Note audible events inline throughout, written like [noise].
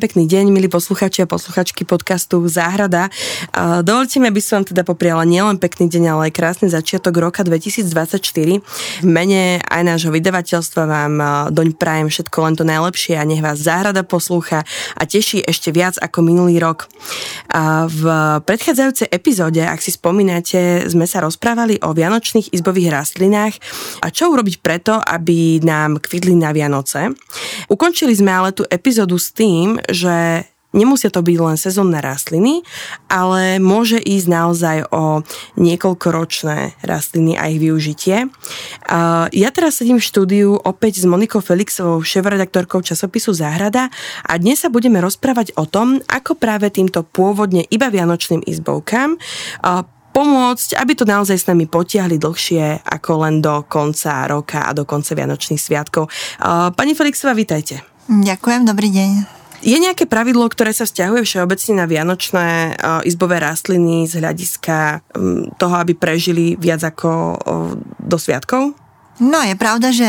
Pekný deň, milí posluchači a posluchačky podcastu Záhrada. Dovolte mi, aby som vám teda popriala nielen pekný deň, ale aj krásny začiatok roka 2024. V mene aj nášho vydavateľstva vám doň prajem všetko len to najlepšie a nech vás Záhrada poslúcha a teší ešte viac ako minulý rok. V predchádzajúcej epizóde, ak si spomínate, sme sa rozprávali o vianočných izbových rastlinách a čo urobiť preto, aby nám kvitli na Vianoce. Ukončili sme ale tú epizódu s tým, že Nemusia to byť len sezónne rastliny, ale môže ísť naozaj o niekoľkoročné rastliny a ich využitie. Ja teraz sedím v štúdiu opäť s Monikou Felixovou, šéf-redaktorkou časopisu Záhrada a dnes sa budeme rozprávať o tom, ako práve týmto pôvodne iba vianočným izbovkám pomôcť, aby to naozaj s nami potiahli dlhšie ako len do konca roka a do konca Vianočných sviatkov. Pani Felixová, vítajte. Ďakujem, dobrý deň. Je nejaké pravidlo, ktoré sa vzťahuje všeobecne na vianočné uh, izbové rastliny z hľadiska um, toho, aby prežili viac ako uh, do sviatkov? No je pravda, že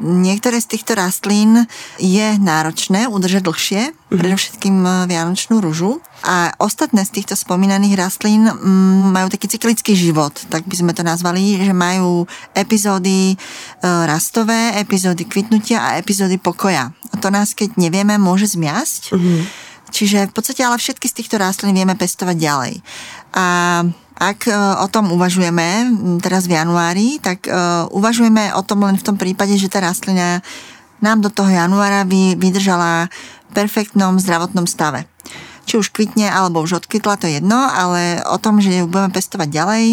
niektoré z týchto rastlín je náročné udržať dlhšie, mm-hmm. predovšetkým e, vianočnú rúžu. A ostatné z týchto spomínaných rastlín mm, majú taký cyklický život, tak by sme to nazvali, že majú epizódy rastové, epizódy kvitnutia a epizódy pokoja. To nás, keď nevieme, môže zmiasť. Mm-hmm. Čiže v podstate ale všetky z týchto rastlín vieme pestovať ďalej. A ak e, o tom uvažujeme teraz v januári, tak e, uvažujeme o tom len v tom prípade, že tá rastlina nám do toho januára vydržala v perfektnom zdravotnom stave. Či už kvitne alebo už odkvitla, to je jedno, ale o tom, že ju budeme pestovať ďalej,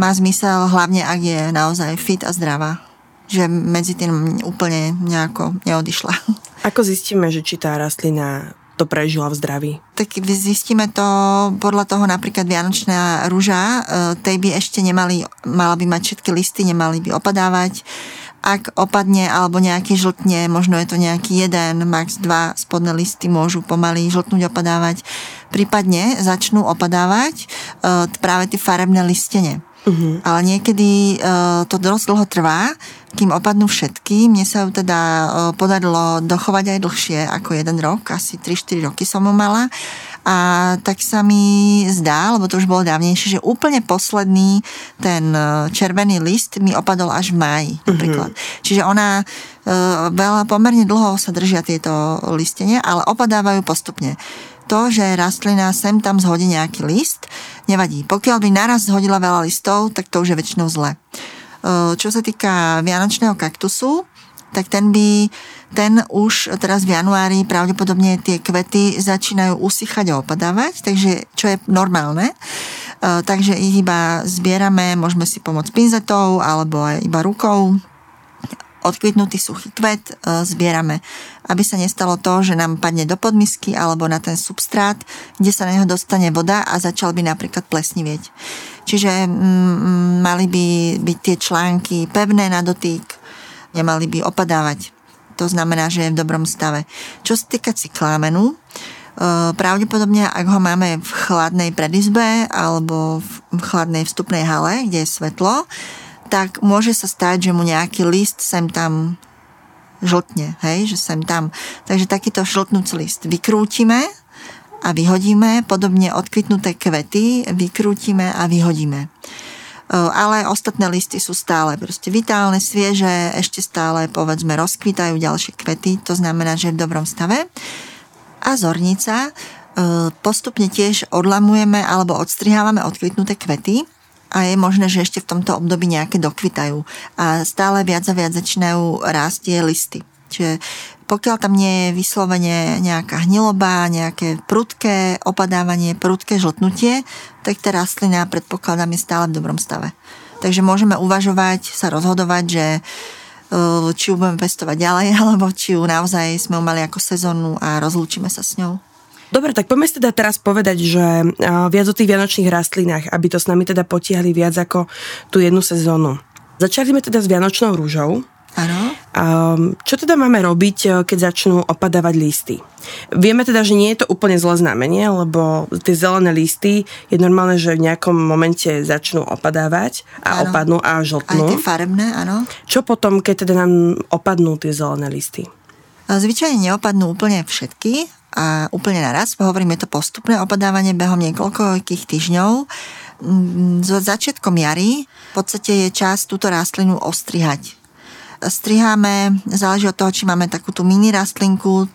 má zmysel hlavne, ak je naozaj fit a zdravá. Že medzi tým úplne nejako neodišla. [laughs] Ako zistíme, že či tá rastlina to prežila v zdraví? Tak zistíme to podľa toho napríklad Vianočná rúža, e, tej by ešte nemali, mala by mať všetky listy, nemali by opadávať. Ak opadne alebo nejaký žltne, možno je to nejaký jeden, max dva spodné listy môžu pomaly žltnúť, opadávať. Prípadne začnú opadávať e, práve tie farebné listene. Uh-huh. Ale niekedy uh, to dosť dlho trvá, kým opadnú všetky. Mne sa ju teda uh, podarilo dochovať aj dlhšie ako jeden rok, asi 3-4 roky som mu mala. A tak sa mi zdá, lebo to už bolo dávnejšie, že úplne posledný ten e, červený list mi opadol až v máji napríklad. Uh-huh. Čiže ona uh, veľa, pomerne dlho sa držia tieto listenie, ale opadávajú postupne to, že rastlina sem tam zhodí nejaký list, nevadí. Pokiaľ by naraz zhodila veľa listov, tak to už je väčšinou zle. Čo sa týka vianočného kaktusu, tak ten by, ten už teraz v januári pravdepodobne tie kvety začínajú usychať a opadávať, takže čo je normálne. Takže ich iba zbierame, môžeme si pomôcť pinzetou alebo aj iba rukou odkvitnutý suchý kvet zbierame, aby sa nestalo to, že nám padne do podmisky alebo na ten substrát, kde sa na neho dostane voda a začal by napríklad plesnivieť. Čiže mm, mali by byť tie články pevné na dotyk, nemali by opadávať. To znamená, že je v dobrom stave. Čo sa týka cyklámenu, e, pravdepodobne, ak ho máme v chladnej predizbe alebo v chladnej vstupnej hale, kde je svetlo, tak môže sa stať, že mu nejaký list sem tam žltne, hej, že sem tam. Takže takýto žltnúci list vykrútime a vyhodíme, podobne odkvitnuté kvety vykrútime a vyhodíme. Ale ostatné listy sú stále proste vitálne, svieže, ešte stále povedzme rozkvitajú ďalšie kvety, to znamená, že je v dobrom stave. A zornica postupne tiež odlamujeme alebo odstrihávame odkvitnuté kvety a je možné, že ešte v tomto období nejaké dokvitajú a stále viac a viac začínajú rásť tie listy. Čiže pokiaľ tam nie je vyslovene nejaká hniloba, nejaké prudké opadávanie, prudké žltnutie, tak tá rastlina predpokladám je stále v dobrom stave. Takže môžeme uvažovať, sa rozhodovať, že e, či ju budeme pestovať ďalej, [laughs] alebo či ju naozaj sme mali ako sezónnu a rozlúčime sa s ňou. Dobre, tak poďme si teda teraz povedať, že viac o tých vianočných rastlinách, aby to s nami teda potiahli viac ako tú jednu sezónu. Začali sme teda s Vianočnou rúžou. Áno. Čo teda máme robiť, e, keď začnú opadávať listy? Vieme teda, že nie je to úplne zlé znamenie, lebo tie zelené listy je normálne, že v nejakom momente začnú opadávať a ano. opadnú a žltnú. Aj tie farebné, áno. Čo potom, keď teda nám opadnú tie zelené listy? Zvyčajne neopadnú úplne všetky, a úplne naraz. Hovoríme to postupné opadávanie behom niekoľkých týždňov. Mm, so začiatkom jary v podstate je čas túto rastlinu ostrihať. Striháme, záleží od toho, či máme takú tú mini rastlinku,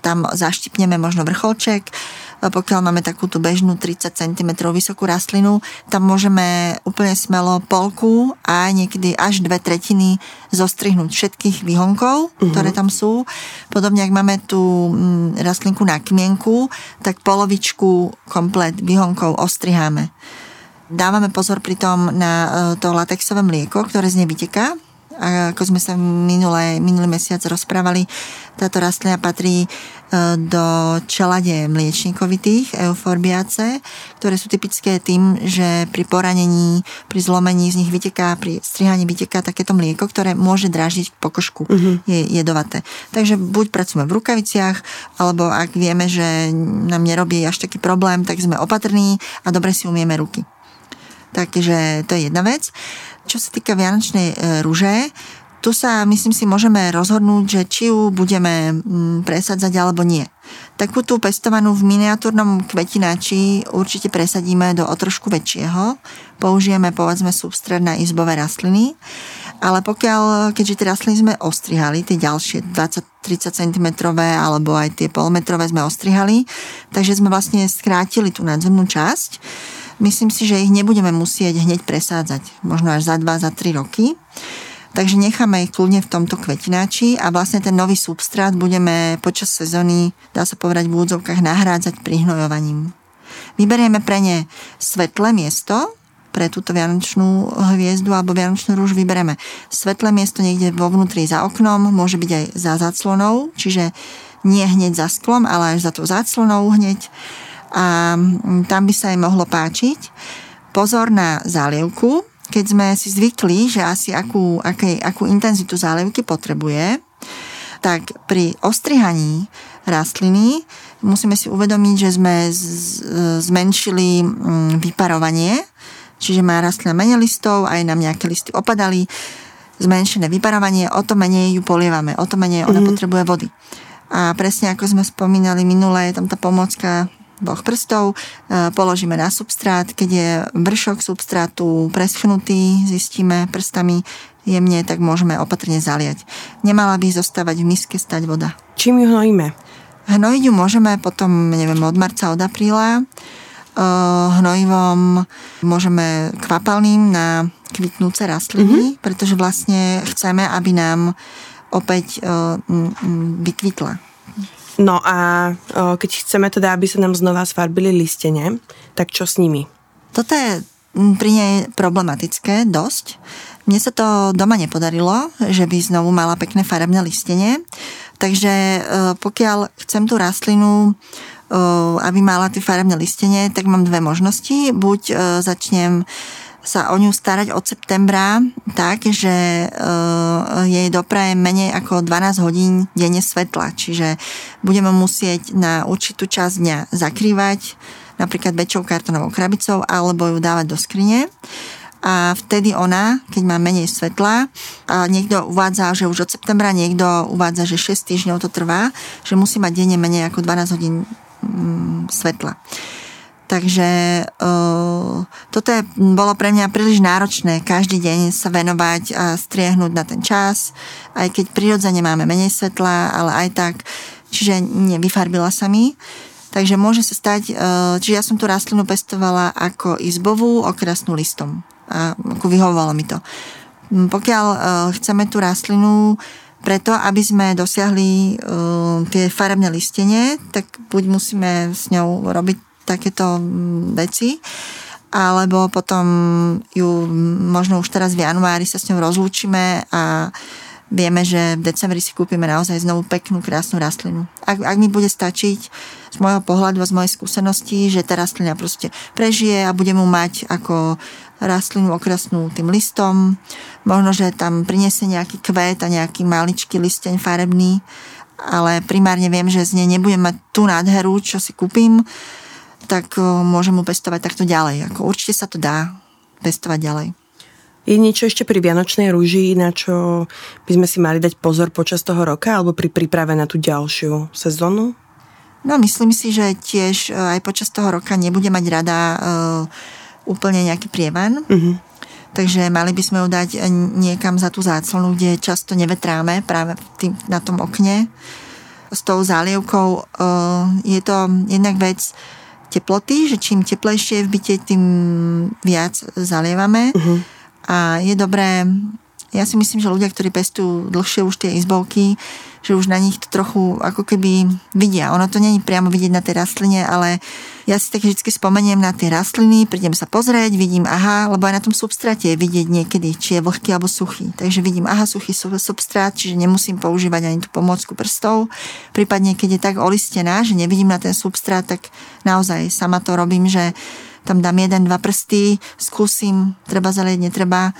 tam zaštipneme možno vrcholček, pokiaľ máme takú tú bežnú 30 cm vysokú rastlinu, tam môžeme úplne smelo polku a niekedy až dve tretiny zostrihnúť všetkých výhonkov, uh-huh. ktoré tam sú. Podobne, ak máme tú mm, rastlinku na kmienku, tak polovičku komplet výhonkov ostriháme. Dávame pozor pritom na e, to latexové mlieko, ktoré z nej vyteká, a ako sme sa minulé, minulý mesiac rozprávali, táto rastlina patrí e, do čelade mliečníkovitých euforbiace, ktoré sú typické tým, že pri poranení, pri zlomení z nich vyteká, pri strihaní vyteká takéto mlieko, ktoré môže dráždiť pokožku. Uh-huh. Je jedovaté. Takže buď pracujeme v rukaviciach, alebo ak vieme, že nám nerobí až taký problém, tak sme opatrní a dobre si umieme ruky. Takže to je jedna vec. Čo sa týka Vianočnej e, rúže, tu sa, myslím si, môžeme rozhodnúť, že či ju budeme mm, presadzať alebo nie. Takú tú pestovanú v miniatúrnom kvetináči určite presadíme do o trošku väčšieho. Použijeme, povedzme, substrát na izbové rastliny. Ale pokiaľ, keďže tie rastliny sme ostrihali, tie ďalšie 20-30 cm alebo aj tie polmetrové sme ostrihali, takže sme vlastne skrátili tú nadzemnú časť Myslím si, že ich nebudeme musieť hneď presádzať, možno až za 2, za 3 roky. Takže necháme ich kľudne v tomto kvetináči a vlastne ten nový substrát budeme počas sezóny, dá sa povedať v úvodzovkách, nahrádzať prihnojovaním. Vyberieme pre ne svetlé miesto, pre túto vianočnú hviezdu alebo vianočnú rúž vyberieme svetlé miesto niekde vo vnútri za oknom, môže byť aj za záclonou, čiže nie hneď za sklom, ale až za tou záclonou hneď a mm, tam by sa jej mohlo páčiť. Pozor na zálievku, keď sme si zvykli, že asi akú, akej, akú intenzitu zálievky potrebuje, tak pri ostrihaní rastliny musíme si uvedomiť, že sme z, zmenšili mm, vyparovanie, čiže má rastlina menej listov, aj nám nejaké listy opadali, zmenšené vyparovanie, o to menej ju polievame, o to menej ona mm. potrebuje vody. A presne ako sme spomínali minule, je tam tá pomocka dvoch prstov, e, položíme na substrát, keď je vršok substrátu preschnutý, zistíme prstami jemne, tak môžeme opatrne zaliať. Nemala by zostávať v miske stať voda. Čím ju hnojíme? Hnojiť ju môžeme potom, neviem, od marca, od apríla. E, hnojivom môžeme kvapalným na kvitnúce rastliny, mm-hmm. pretože vlastne chceme, aby nám opäť e, vykvitla No a keď chceme teda, aby sa nám znova sfarbili listene, tak čo s nimi? Toto je pri nej problematické dosť. Mne sa to doma nepodarilo, že by znovu mala pekné farebné listenie. Takže e, pokiaľ chcem tú rastlinu, e, aby mala tie farebné listenie, tak mám dve možnosti. Buď e, začnem sa o ňu starať od septembra tak, že uh, jej dopraje menej ako 12 hodín denne svetla. Čiže budeme musieť na určitú časť dňa zakrývať napríklad väčšou kartonovou krabicou alebo ju dávať do skrine a vtedy ona, keď má menej svetla, a niekto uvádza, že už od septembra, niekto uvádza, že 6 týždňov to trvá, že musí mať denne menej ako 12 hodín mm, svetla. Takže uh, toto je, bolo pre mňa príliš náročné každý deň sa venovať a striehnúť na ten čas, aj keď prirodzene máme menej svetla, ale aj tak, čiže nevyfarbila sa mi. Takže môže sa stať, uh, čiže ja som tú rastlinu pestovala ako izbovú, okrasnú listom. A ako vyhovovalo mi to. Pokiaľ uh, chceme tú rastlinu preto, aby sme dosiahli uh, tie farebné listenie, tak buď musíme s ňou robiť takéto mm, veci alebo potom ju možno už teraz v januári sa s ňou rozlúčime a vieme, že v decembri si kúpime naozaj znovu peknú, krásnu rastlinu. Ak, ak mi bude stačiť z môjho pohľadu a z mojej skúsenosti, že tá rastlina proste prežije a bude mu mať ako rastlinu okrasnú tým listom, možno, že tam priniesie nejaký kvet a nejaký maličký listeň farebný, ale primárne viem, že z nej nebudem mať tú nádheru, čo si kúpim, tak môžem mu pestovať takto ďalej. Ako určite sa to dá pestovať ďalej. Je niečo ešte pri Vianočnej rúži, na čo by sme si mali dať pozor počas toho roka alebo pri príprave na tú ďalšiu sezónu? No myslím si, že tiež e, aj počas toho roka nebude mať rada uh, úplne nejaký prievan. Uh-huh. Takže mali by sme ju dať niekam za tú záclonu, kde často nevetráme práve tým, na tom okne. S tou zálievkou je to jednak vec teploty, že čím teplejšie je v byte, tým viac zalievame. Uh-huh. A je dobré ja si myslím, že ľudia, ktorí pestujú dlhšie už tie izbovky, že už na nich to trochu ako keby vidia. Ono to není priamo vidieť na tej rastline, ale ja si tak vždy spomeniem na tie rastliny, prídem sa pozrieť, vidím, aha, lebo aj na tom substráte je vidieť niekedy, či je vlhký alebo suchý. Takže vidím, aha, suchý substrát, čiže nemusím používať ani tú pomôcku prstov. Prípadne, keď je tak olistená, že nevidím na ten substrát, tak naozaj sama to robím, že tam dám jeden, dva prsty, skúsim, treba zalieť, netreba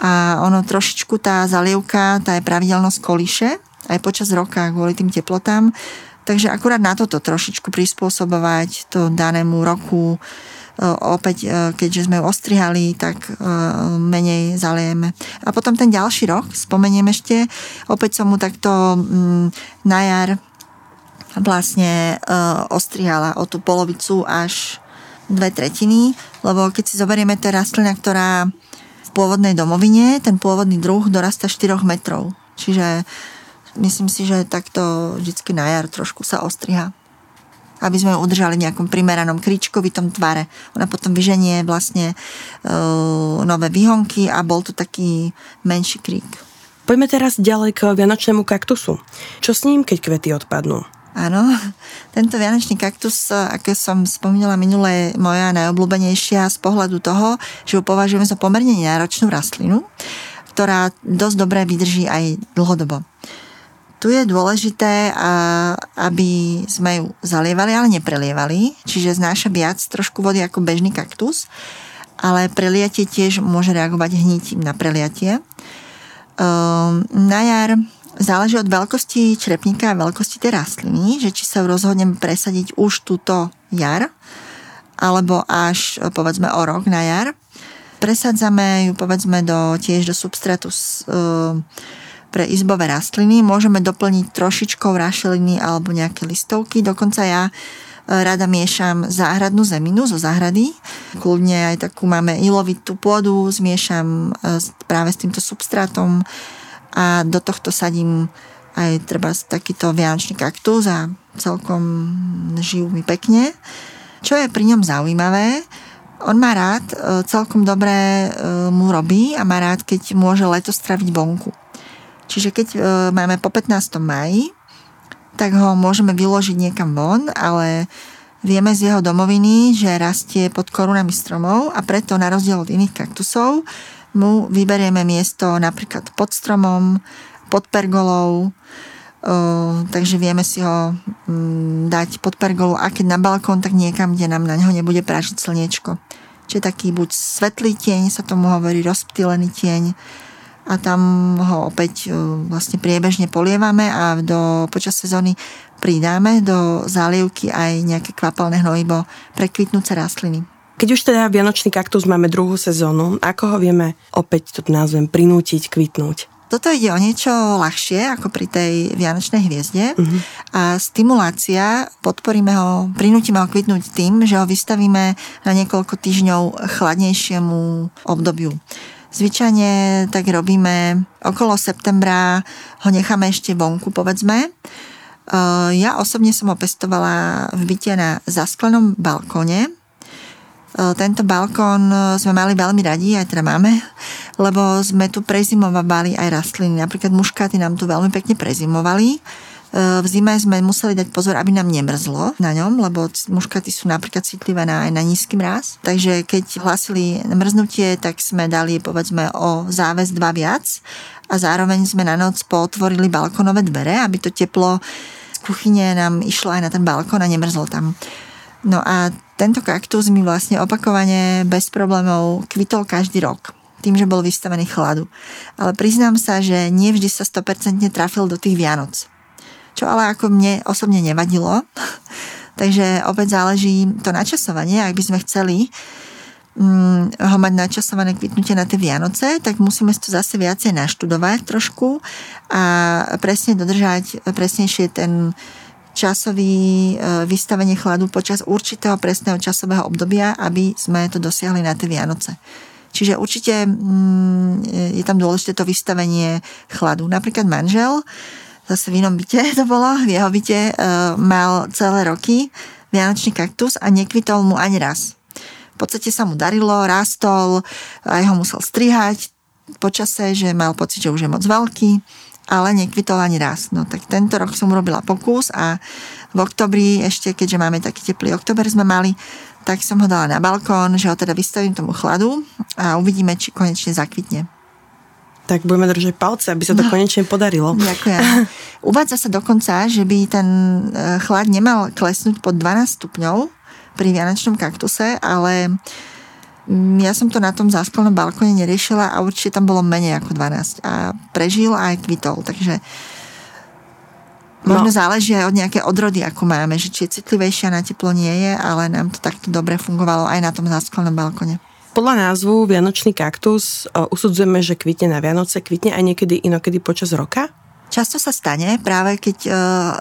a ono trošičku tá zalievka, tá je pravidelnosť kolíše aj počas roka kvôli tým teplotám. Takže akurát na toto trošičku prispôsobovať to danému roku. E, opäť, e, keďže sme ju ostrihali, tak e, menej zaliejeme. A potom ten ďalší rok, spomeniem ešte, opäť som mu takto mm, na jar vlastne ostrihala o tú polovicu až dve tretiny, lebo keď si zoberieme, to je rastlina, ktorá pôvodnej domovine ten pôvodný druh dorasta 4 metrov. Čiže myslím si, že takto vždycky na jar trošku sa ostriha aby sme ju udržali v nejakom primeranom kríčkovitom tvare. Ona potom vyženie vlastne e, nové výhonky a bol to taký menší krík. Poďme teraz ďalej k vianočnému kaktusu. Čo s ním, keď kvety odpadnú? Áno, [laughs] tento vianočný kaktus, ako som spomínala minulé, moja najobľúbenejšia z pohľadu toho, že ho považujeme za pomerne náročnú rastlinu, ktorá dosť dobre vydrží aj dlhodobo. Tu je dôležité, aby sme ju zalievali, ale neprelievali, čiže znáša viac trošku vody ako bežný kaktus, ale preliatie tiež môže reagovať hnitím na preliatie. Ehm, na jar záleží od veľkosti črepníka a veľkosti tej rastliny, že či sa rozhodnem presadiť už túto jar, alebo až povedzme o rok na jar. Presadzame ju povedzme do, tiež do substrátu s, e, pre izbové rastliny. Môžeme doplniť trošičkou rašeliny alebo nejaké listovky. Dokonca ja e, rada miešam záhradnú zeminu zo záhrady. Kľudne aj takú máme ilovitú pôdu, zmiešam e, práve s týmto substrátom a do tohto sadím aj treba takýto vianočný kaktus a celkom žijú mi pekne. Čo je pri ňom zaujímavé, on má rád, e, celkom dobre e, mu robí a má rád, keď môže leto straviť vonku. Čiže keď e, máme po 15. maji, tak ho môžeme vyložiť niekam von, ale vieme z jeho domoviny, že rastie pod korunami stromov a preto na rozdiel od iných kaktusov mu vyberieme miesto napríklad pod stromom, pod pergolou, takže vieme si ho mm, dať pod pergolu a keď na balkón, tak niekam, kde nám na neho nebude prážiť slniečko. Čiže taký buď svetlý tieň, sa tomu hovorí rozptýlený tieň a tam ho opäť vlastne priebežne polievame a do, počas sezóny pridáme do zálievky aj nejaké kvapalné hnojivo pre kvitnúce rastliny. Keď už teda Vianočný kaktus máme druhú sezónu, ako ho vieme opäť to názvem prinútiť kvitnúť? Toto ide o niečo ľahšie ako pri tej Vianočnej hviezde uh-huh. a stimulácia, podporíme ho, prinútime ho kvitnúť tým, že ho vystavíme na niekoľko týždňov chladnejšiemu obdobiu. Zvyčajne tak robíme okolo septembra, ho necháme ešte vonku, povedzme. Ja osobne som ho pestovala v byte na zasklenom balkóne, E, tento balkón e, sme mali veľmi radi, aj teda máme, lebo sme tu prezimovali aj rastliny. Napríklad muškáty nám tu veľmi pekne prezimovali. V zime sme museli dať pozor, aby nám nemrzlo na ňom, lebo muškaty sú napríklad citlivé na, aj na nízky mráz. Takže keď hlasili mrznutie, tak sme dali povedzme o záväz dva viac a zároveň sme na noc potvorili balkonové dvere, aby to teplo z kuchyne nám išlo aj na ten balkón a nemrzlo tam. No a tento kaktus mi vlastne opakovane bez problémov kvitol každý rok tým, že bol vystavený chladu. Ale priznám sa, že nie vždy sa 100% trafil do tých Vianoc. Čo ale ako mne osobne nevadilo. [laughs] Takže opäť záleží to načasovanie. Ak by sme chceli mm, ho mať načasované kvitnutie na tie Vianoce, tak musíme to zase viacej naštudovať trošku a presne dodržať presnejšie ten časový e, vystavenie chladu počas určitého presného časového obdobia, aby sme to dosiahli na tie Vianoce. Čiže určite mm, je tam dôležité to vystavenie chladu. Napríklad manžel, zase v inom byte [laughs] to bolo, v jeho byte e, mal celé roky vianočný kaktus a nekvitol mu ani raz. V podstate sa mu darilo, rástol, aj ho musel strihať počase, že mal pocit, že už je moc veľký ale nekvitol ani raz. No tak tento rok som urobila pokus a v oktobri, ešte keďže máme taký teplý oktober sme mali, tak som ho dala na balkón, že ho teda vystavím tomu chladu a uvidíme, či konečne zakvitne. Tak budeme držať palce, aby sa to no, konečne podarilo. Ďakujem. [laughs] Uvádza sa dokonca, že by ten e, chlad nemal klesnúť pod 12 stupňov pri vianočnom kaktuse, ale Mm, ja som to na tom zásklenom balkóne neriešila a určite tam bolo menej ako 12 a prežil a aj kvitol, takže Možno no. záleží aj od nejaké odrody, ako máme, že či je citlivejšia na teplo nie je, ale nám to takto dobre fungovalo aj na tom zásklenom balkone. Podľa názvu Vianočný kaktus usudzujeme, že kvitne na Vianoce, kvitne aj niekedy inokedy počas roka? Často sa stane práve keď e,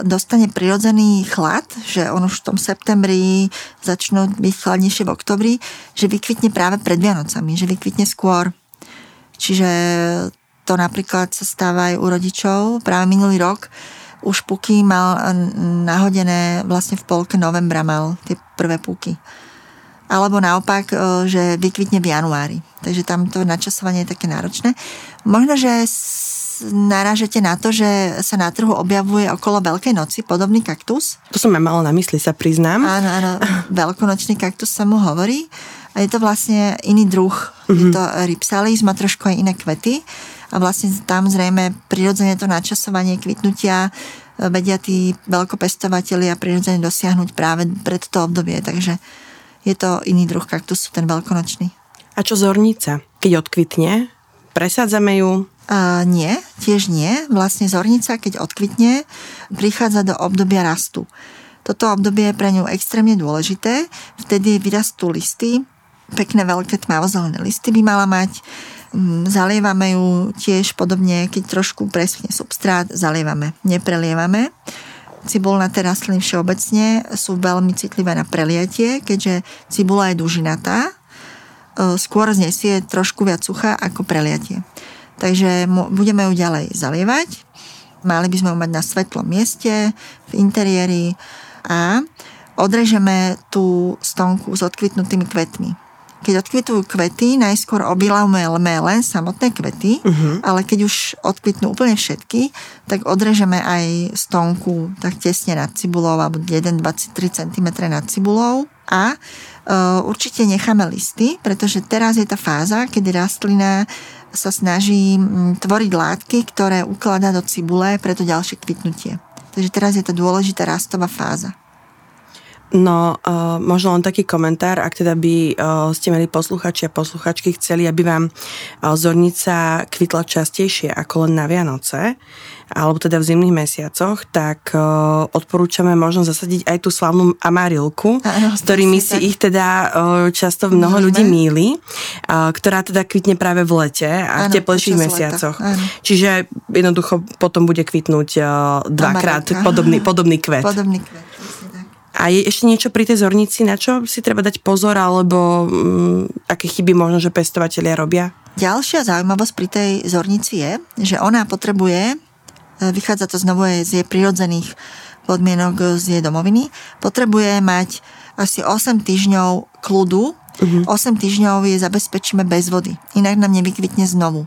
dostane prirodzený chlad, že on už v tom septembri začnú byť chladnejšie v oktobri, že vykvitne práve pred Vianocami, že vykvitne skôr. Čiže to napríklad sa stáva aj u rodičov. Práve minulý rok už puky mal nahodené vlastne v polke novembra mal tie prvé puky. Alebo naopak, e, že vykvitne v januári. Takže tam to načasovanie je také náročné. Možno, že narážete na to, že sa na trhu objavuje okolo Veľkej noci podobný kaktus. To som aj malo na mysli, sa priznám. Áno, áno, [laughs] veľkonočný kaktus sa mu hovorí. A je to vlastne iný druh. Mm-hmm. Je mhm. to ripsalis, má trošku aj iné kvety. A vlastne tam zrejme prirodzene to načasovanie kvitnutia e, vedia tí veľkopestovatelia prirodzene dosiahnuť práve pred to obdobie. Takže je to iný druh kaktusu, ten veľkonočný. A čo zornica? Keď odkvitne, presádzame ju, a nie, tiež nie. Vlastne zornica, keď odkvitne, prichádza do obdobia rastu. Toto obdobie je pre ňu extrémne dôležité. Vtedy vyrastú listy, pekné veľké tmavozelené listy by mala mať. Mm, zalievame ju tiež podobne, keď trošku preschne substrát, zalievame, neprelievame. Cibulnaté rastliny všeobecne sú veľmi citlivé na preliatie, keďže cibula je dužinatá, e, skôr znesie trošku viac sucha ako preliatie. Takže budeme ju ďalej zalievať. Mali by sme ju mať na svetlom mieste, v interiéri a odrežeme tú stonku s odkvitnutými kvetmi. Keď odkvitujú kvety, najskôr obilávame len samotné kvety, uh-huh. ale keď už odkvitnú úplne všetky, tak odrežeme aj stonku tak tesne nad cibulou, alebo 1,23 cm nad cibulou a uh, určite necháme listy, pretože teraz je tá fáza, kedy rastlina sa snaží mm, tvoriť látky, ktoré ukladá do cibule pre to ďalšie kvitnutie. Takže teraz je to dôležitá rastová fáza. No, uh, možno len taký komentár, ak teda by uh, ste mali posluchači a posluchačky chceli, aby vám uh, zornica kvitla častejšie ako len na Vianoce, alebo teda v zimných mesiacoch, tak uh, odporúčame možno zasadiť aj tú slavnú amarilku, s ktorými si tak. ich teda uh, často mnoho Môžeme. ľudí míli, uh, ktorá teda kvitne práve v lete a ano, v teplejších mesiacoch. Čiže jednoducho potom bude kvitnúť uh, dvakrát podobný, podobný kvet. Podobný kvet. A je ešte niečo pri tej zornici, na čo si treba dať pozor, alebo um, aké chyby možno, že pestovateľia robia? Ďalšia zaujímavosť pri tej zornici je, že ona potrebuje E, vychádza to znovu z jej prirodzených podmienok z jej domoviny, potrebuje mať asi 8 týždňov kľudu, uh-huh. Mhm. 8 týždňov je zabezpečíme bez vody, inak nám nevykvitne znovu.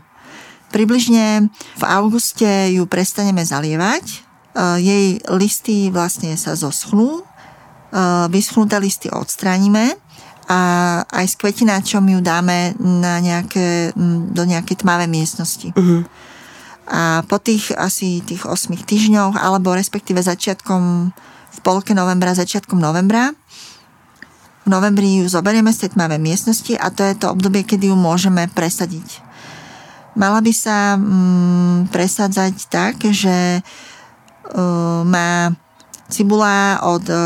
Približne v auguste ju prestaneme zalievať, e, jej listy vlastne sa zoschnú, e, vyschnuté listy odstránime a aj s kvetináčom ju dáme na nejaké, do nejakej tmavé miestnosti. Uh-huh. A po tých asi tých 8 týždňoch, alebo respektíve začiatkom v polke novembra, začiatkom novembra, v novembri ju zoberieme z tej tmavé miestnosti a to je to obdobie, kedy ju môžeme presadiť. Mala by sa mm, presadzať tak, že uh, má cibula od uh,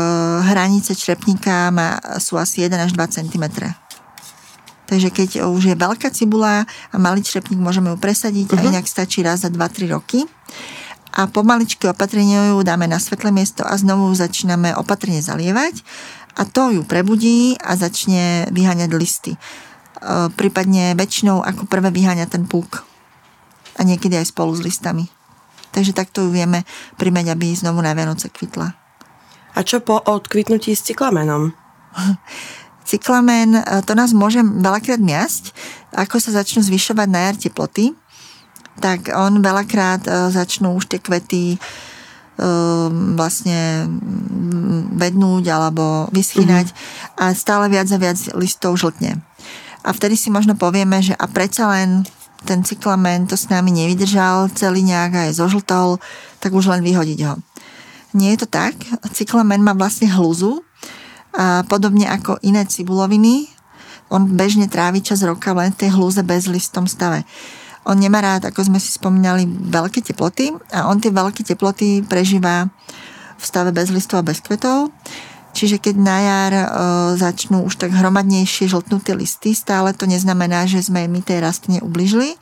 hranice črepníka má, sú asi 1 až 2 cm. Takže keď už je veľká cibula a malý črepník, môžeme ju presadiť uh-huh. a mhm. inak stačí raz za 2-3 roky. a pomaličky opatrenie ju dáme na svetlé miesto a znovu začíname opatrne zalievať a to ju prebudí a začne vyháňať listy. E, prípadne väčšinou ako prvé vyháňa ten púk a niekedy aj spolu s listami. Takže takto ju vieme primeť, aby znovu na Vianoce kvitla. A čo po odkvitnutí s cyklamenom? [laughs] Cyklamen, e, to nás môže veľakrát miasť, ako sa začnú zvyšovať na jar teploty, tak on veľakrát e, začnú už tie kvety e, vlastne vednúť alebo vyschynať mm-hmm. a stále viac a viac listov žltne. A vtedy si možno povieme, že a predsa len ten cyklamen to s nami nevydržal, celý nejak aj zožltol, tak už len vyhodiť ho. Nie je to tak. Cyklamen má vlastne hluzu, a podobne ako iné cibuloviny, on bežne trávi čas roka len v tej hlúze bez listom stave. On nemá rád, ako sme si spomínali, veľké teploty a on tie veľké teploty prežíva v stave bez listov a bez kvetov. Čiže keď na jar e, začnú už tak hromadnejšie žltnuté listy, stále to neznamená, že sme my tej rastline ubližili,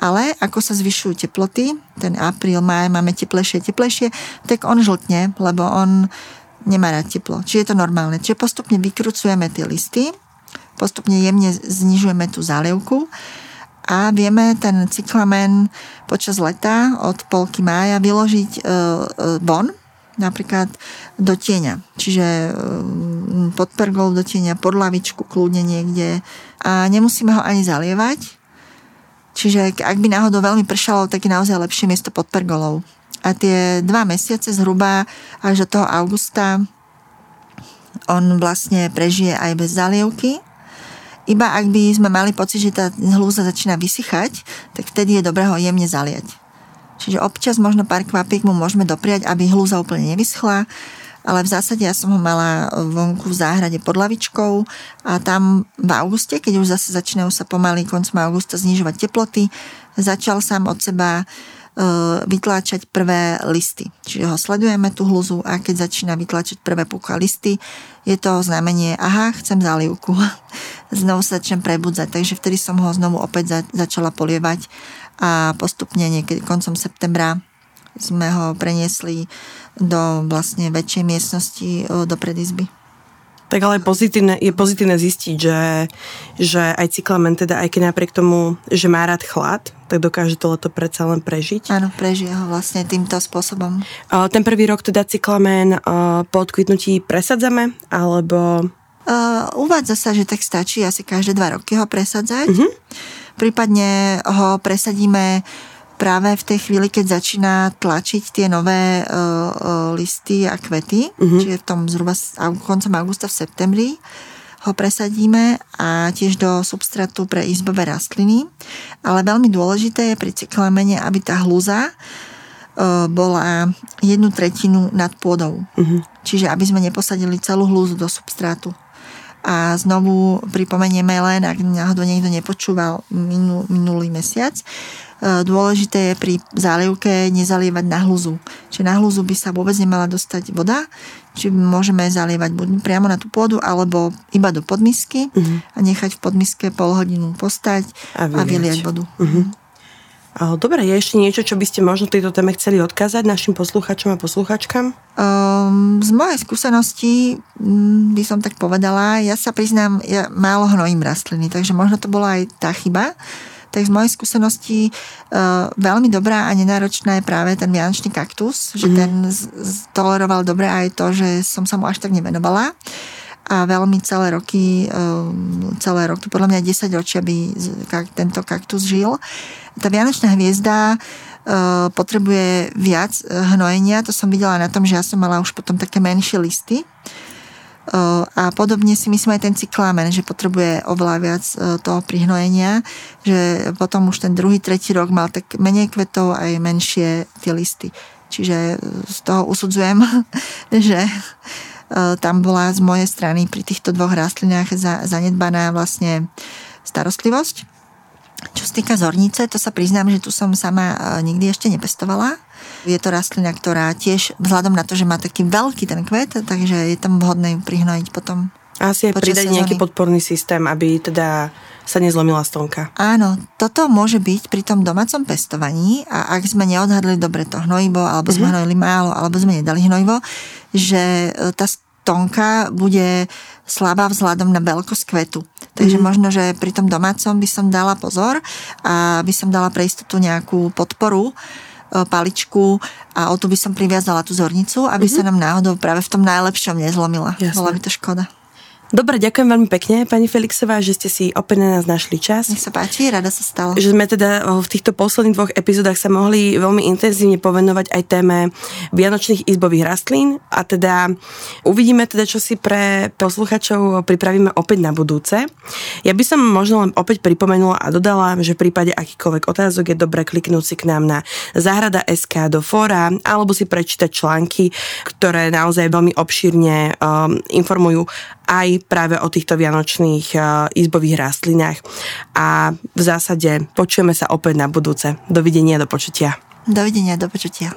ale ako sa zvyšujú teploty, ten apríl, maj máme teplejšie, teplejšie, tak on žltne, lebo on nemá rád teplo. Čiže je to normálne. Čiže postupne vykrucujeme tie listy, postupne jemne znižujeme tú zálevku a vieme ten cyklamen počas leta od polky mája vyložiť e, e, von, napríklad do tieňa. Čiže e, pod pergolou do tieňa, pod lavičku, kľudne niekde. A nemusíme ho ani zalievať. Čiže ak by náhodou veľmi pršalo, tak je naozaj lepšie miesto pod pergolou a tie dva mesiace zhruba až do toho augusta on vlastne prežije aj bez zalievky. Iba ak by sme mali pocit, že tá hlúza začína vysychať, tak vtedy je dobré ho jemne zaliať. Čiže občas možno pár kvapiek mu môžeme dopriať, aby hlúza úplne nevyschla, ale v zásade ja som ho mala vonku v záhrade pod lavičkou a tam v auguste, keď už zase začínajú sa pomaly koncom augusta znižovať teploty, začal sám od seba E, vytláčať prvé listy. Čiže ho sledujeme tú hluzu a keď začína vytláčať prvé púka listy, je to znamenie, aha, chcem zálivku. [laughs] znovu sa začnem prebudzať, takže vtedy som ho znovu opäť za, začala polievať a postupne niekedy koncom septembra sme ho preniesli do vlastne väčšej miestnosti e, do predizby. Tak ale pozitívne, je pozitívne zistiť, že, že aj cyklamen, teda aj keď napriek tomu, že má rád chlad, tak dokáže to leto predsa len prežiť. Áno, prežije ho vlastne týmto spôsobom. Ten prvý rok teda cyklamen po odkvitnutí presadzame, alebo... Uh, uvádza sa, že tak stačí asi každé dva roky ho presadzať. Uh-huh. Prípadne ho presadíme práve v tej chvíli, keď začína tlačiť tie nové uh, uh, listy a kvety, uh-huh. čiže v tom zhruba koncom augusta v septembri ho presadíme a tiež do substratu pre izbové rastliny. Ale veľmi dôležité je pri cyklamene, aby tá hluza uh, bola jednu tretinu nad pôdou. Uh-huh. Čiže aby sme neposadili celú hluzu do substrátu. A znovu pripomenieme len, ak náhodou niekto nepočúval minulý mesiac, E, dôležité je pri zálivke nezalievať na hluzu. Čiže na hluzu by sa vôbec nemala dostať voda, či môžeme zalievať buď priamo na tú pôdu, alebo iba do podmisky uh-huh. a nechať v podmiske pol hodinu postať a, a vyliať vodu. Uh-huh. Dobre, je ešte niečo, čo by ste možno tejto téme chceli odkázať našim posluchačom a posluchačkám? Um, z mojej skúsenosti um, by som tak povedala, ja sa priznám, ja málo hnojím rastliny, takže možno to bola aj tá chyba, tak z mojej skúsenosti uh, veľmi dobrá a nenáročná je práve ten vianočný kaktus, že mm-hmm. ten z, z, toleroval dobre aj to, že som sa mu až tak nevenovala a veľmi celé roky, um, celé roky, podľa mňa 10 ročia by tento kaktus žil. Tá Vianočná hviezda uh, potrebuje viac hnojenia, to som videla na tom, že ja som mala už potom také menšie listy, a podobne si myslím aj ten cyklámen, že potrebuje oveľa viac toho prihnojenia, že potom už ten druhý, tretí rok mal tak menej kvetov aj menšie tie listy. Čiže z toho usudzujem, [laughs] že tam bola z mojej strany pri týchto dvoch rastlinách zanedbaná vlastne starostlivosť. Čo sa týka zornice, to sa priznám, že tu som sama nikdy ešte nepestovala je to rastlina, ktorá tiež vzhľadom na to, že má taký veľký ten kvet, takže je tam vhodné prihnojiť potom. Asi aj pridať nejaký podporný systém, aby teda sa nezlomila stonka. Áno, toto môže byť pri tom domácom pestovaní a ak sme neodhadli dobre to hnojivo, alebo sme mm-hmm. hnojili málo, alebo sme nedali hnojivo, že e, tá stonka bude slabá vzhľadom na veľkosť kvetu. Takže mm. možno, že pri tom domácom by som dala pozor a by som dala pre istotu nejakú podporu, e, paličku a o tu by som priviazala tú zornicu, aby mm-hmm. sa nám náhodou práve v tom najlepšom nezlomila. Jasne. Bola by to škoda. Dobre, ďakujem veľmi pekne, pani Felixová, že ste si opäť na nás našli čas. Nech sa páči, rada sa stalo. Že sme teda v týchto posledných dvoch epizódach sa mohli veľmi intenzívne povenovať aj téme vianočných izbových rastlín a teda uvidíme teda, čo si pre posluchačov pripravíme opäť na budúce. Ja by som možno len opäť pripomenula a dodala, že v prípade akýkoľvek otázok je dobré kliknúť si k nám na Záhrada SK do fóra alebo si prečítať články, ktoré naozaj veľmi obšírne um, informujú aj práve o týchto vianočných uh, izbových rastlinách. A v zásade počujeme sa opäť na budúce. Dovidenia, do počutia. Dovidenia, do počutia.